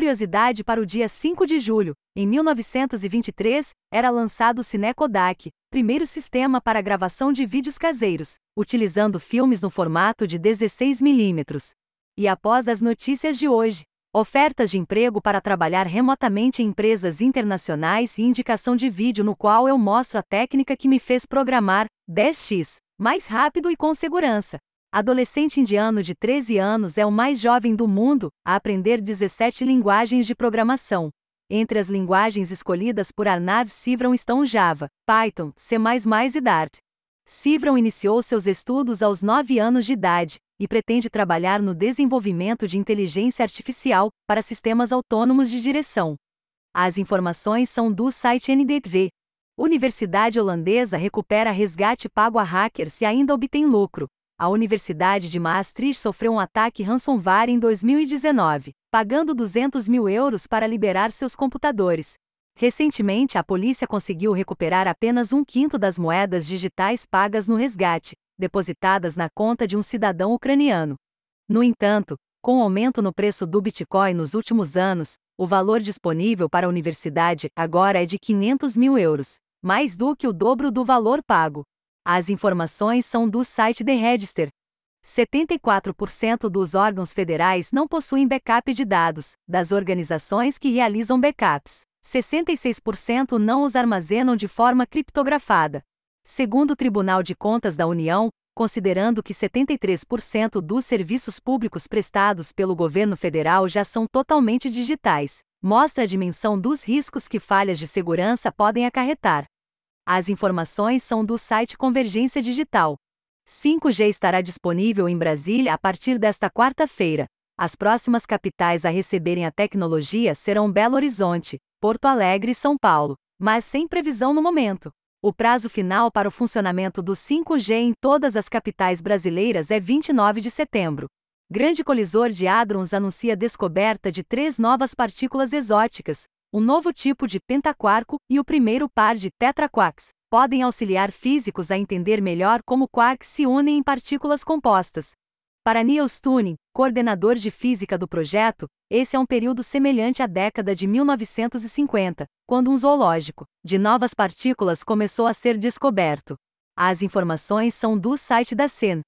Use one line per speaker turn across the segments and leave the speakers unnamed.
curiosidade para o dia 5 de julho, em 1923, era lançado o Cinekodak, primeiro sistema para gravação de vídeos caseiros, utilizando filmes no formato de 16 mm. E após as notícias de hoje, ofertas de emprego para trabalhar remotamente em empresas internacionais e indicação de vídeo no qual eu mostro a técnica que me fez programar 10x mais rápido e com segurança. Adolescente indiano de 13 anos é o mais jovem do mundo a aprender 17 linguagens de programação. Entre as linguagens escolhidas por Arnav Sivram estão Java, Python, C++ e Dart. Sivram iniciou seus estudos aos 9 anos de idade e pretende trabalhar no desenvolvimento de inteligência artificial para sistemas autônomos de direção. As informações são do site NDV. Universidade holandesa recupera resgate pago a hackers e ainda obtém lucro a Universidade de Maastricht sofreu um ataque ransomware em 2019, pagando 200 mil euros para liberar seus computadores. Recentemente, a polícia conseguiu recuperar apenas um quinto das moedas digitais pagas no resgate, depositadas na conta de um cidadão ucraniano. No entanto, com o aumento no preço do Bitcoin nos últimos anos, o valor disponível para a universidade agora é de 500 mil euros, mais do que o dobro do valor pago. As informações são do site The Register. 74% dos órgãos federais não possuem backup de dados, das organizações que realizam backups. 66% não os armazenam de forma criptografada. Segundo o Tribunal de Contas da União, considerando que 73% dos serviços públicos prestados pelo governo federal já são totalmente digitais, mostra a dimensão dos riscos que falhas de segurança podem acarretar. As informações são do site Convergência Digital. 5G estará disponível em Brasília a partir desta quarta-feira. As próximas capitais a receberem a tecnologia serão Belo Horizonte, Porto Alegre e São Paulo, mas sem previsão no momento. O prazo final para o funcionamento do 5G em todas as capitais brasileiras é 29 de setembro. Grande colisor de hadrons anuncia descoberta de três novas partículas exóticas, um novo tipo de pentaquarco e o primeiro par de tetraquarks podem auxiliar físicos a entender melhor como quarks se unem em partículas compostas. Para Niels Tuning, coordenador de física do projeto, esse é um período semelhante à década de 1950, quando um zoológico de novas partículas começou a ser descoberto. As informações são do site da CEN.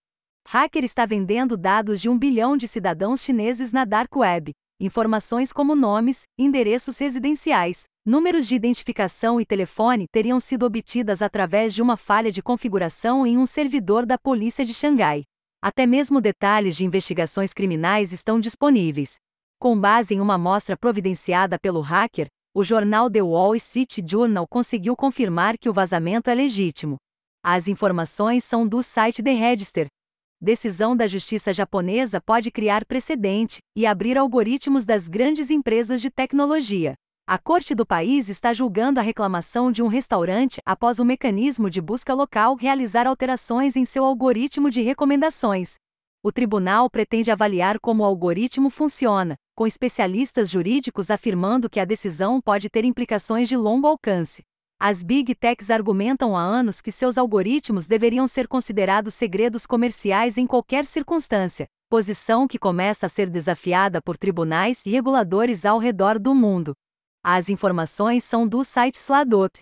Hacker está vendendo dados de um bilhão de cidadãos chineses na Dark Web informações como nomes, endereços residenciais, números de identificação e telefone teriam sido obtidas através de uma falha de configuração em um servidor da polícia de Xangai. Até mesmo detalhes de investigações criminais estão disponíveis. Com base em uma amostra providenciada pelo hacker, o jornal The Wall Street Journal conseguiu confirmar que o vazamento é legítimo. As informações são do site The Register, decisão da justiça japonesa pode criar precedente e abrir algoritmos das grandes empresas de tecnologia. A corte do país está julgando a reclamação de um restaurante após o mecanismo de busca local realizar alterações em seu algoritmo de recomendações. O tribunal pretende avaliar como o algoritmo funciona, com especialistas jurídicos afirmando que a decisão pode ter implicações de longo alcance. As Big Techs argumentam há anos que seus algoritmos deveriam ser considerados segredos comerciais em qualquer circunstância, posição que começa a ser desafiada por tribunais e reguladores ao redor do mundo. As informações são do site Sladot.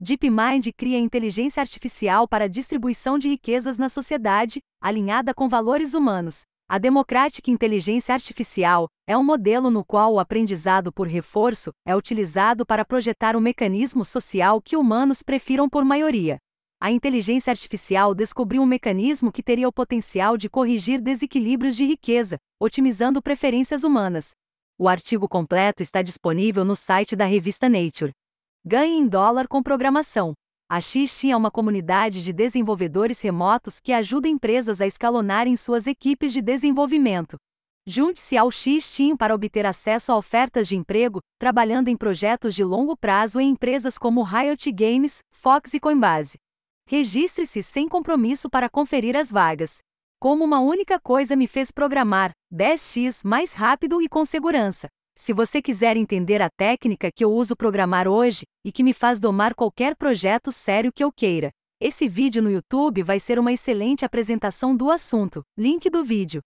DeepMind cria inteligência artificial para a distribuição de riquezas na sociedade, alinhada com valores humanos. A democrática inteligência artificial é um modelo no qual o aprendizado por reforço é utilizado para projetar um mecanismo social que humanos prefiram por maioria. A inteligência artificial descobriu um mecanismo que teria o potencial de corrigir desequilíbrios de riqueza, otimizando preferências humanas. O artigo completo está disponível no site da revista Nature. Ganhe em dólar com programação. A XT é uma comunidade de desenvolvedores remotos que ajuda empresas a escalonarem suas equipes de desenvolvimento. Junte-se ao X-Team para obter acesso a ofertas de emprego, trabalhando em projetos de longo prazo em empresas como Riot Games, Fox e Coinbase. Registre-se sem compromisso para conferir as vagas. Como uma única coisa me fez programar 10x mais rápido e com segurança. Se você quiser entender a técnica que eu uso programar hoje e que me faz domar qualquer projeto sério que eu queira, esse vídeo no YouTube vai ser uma excelente apresentação do assunto. Link do vídeo.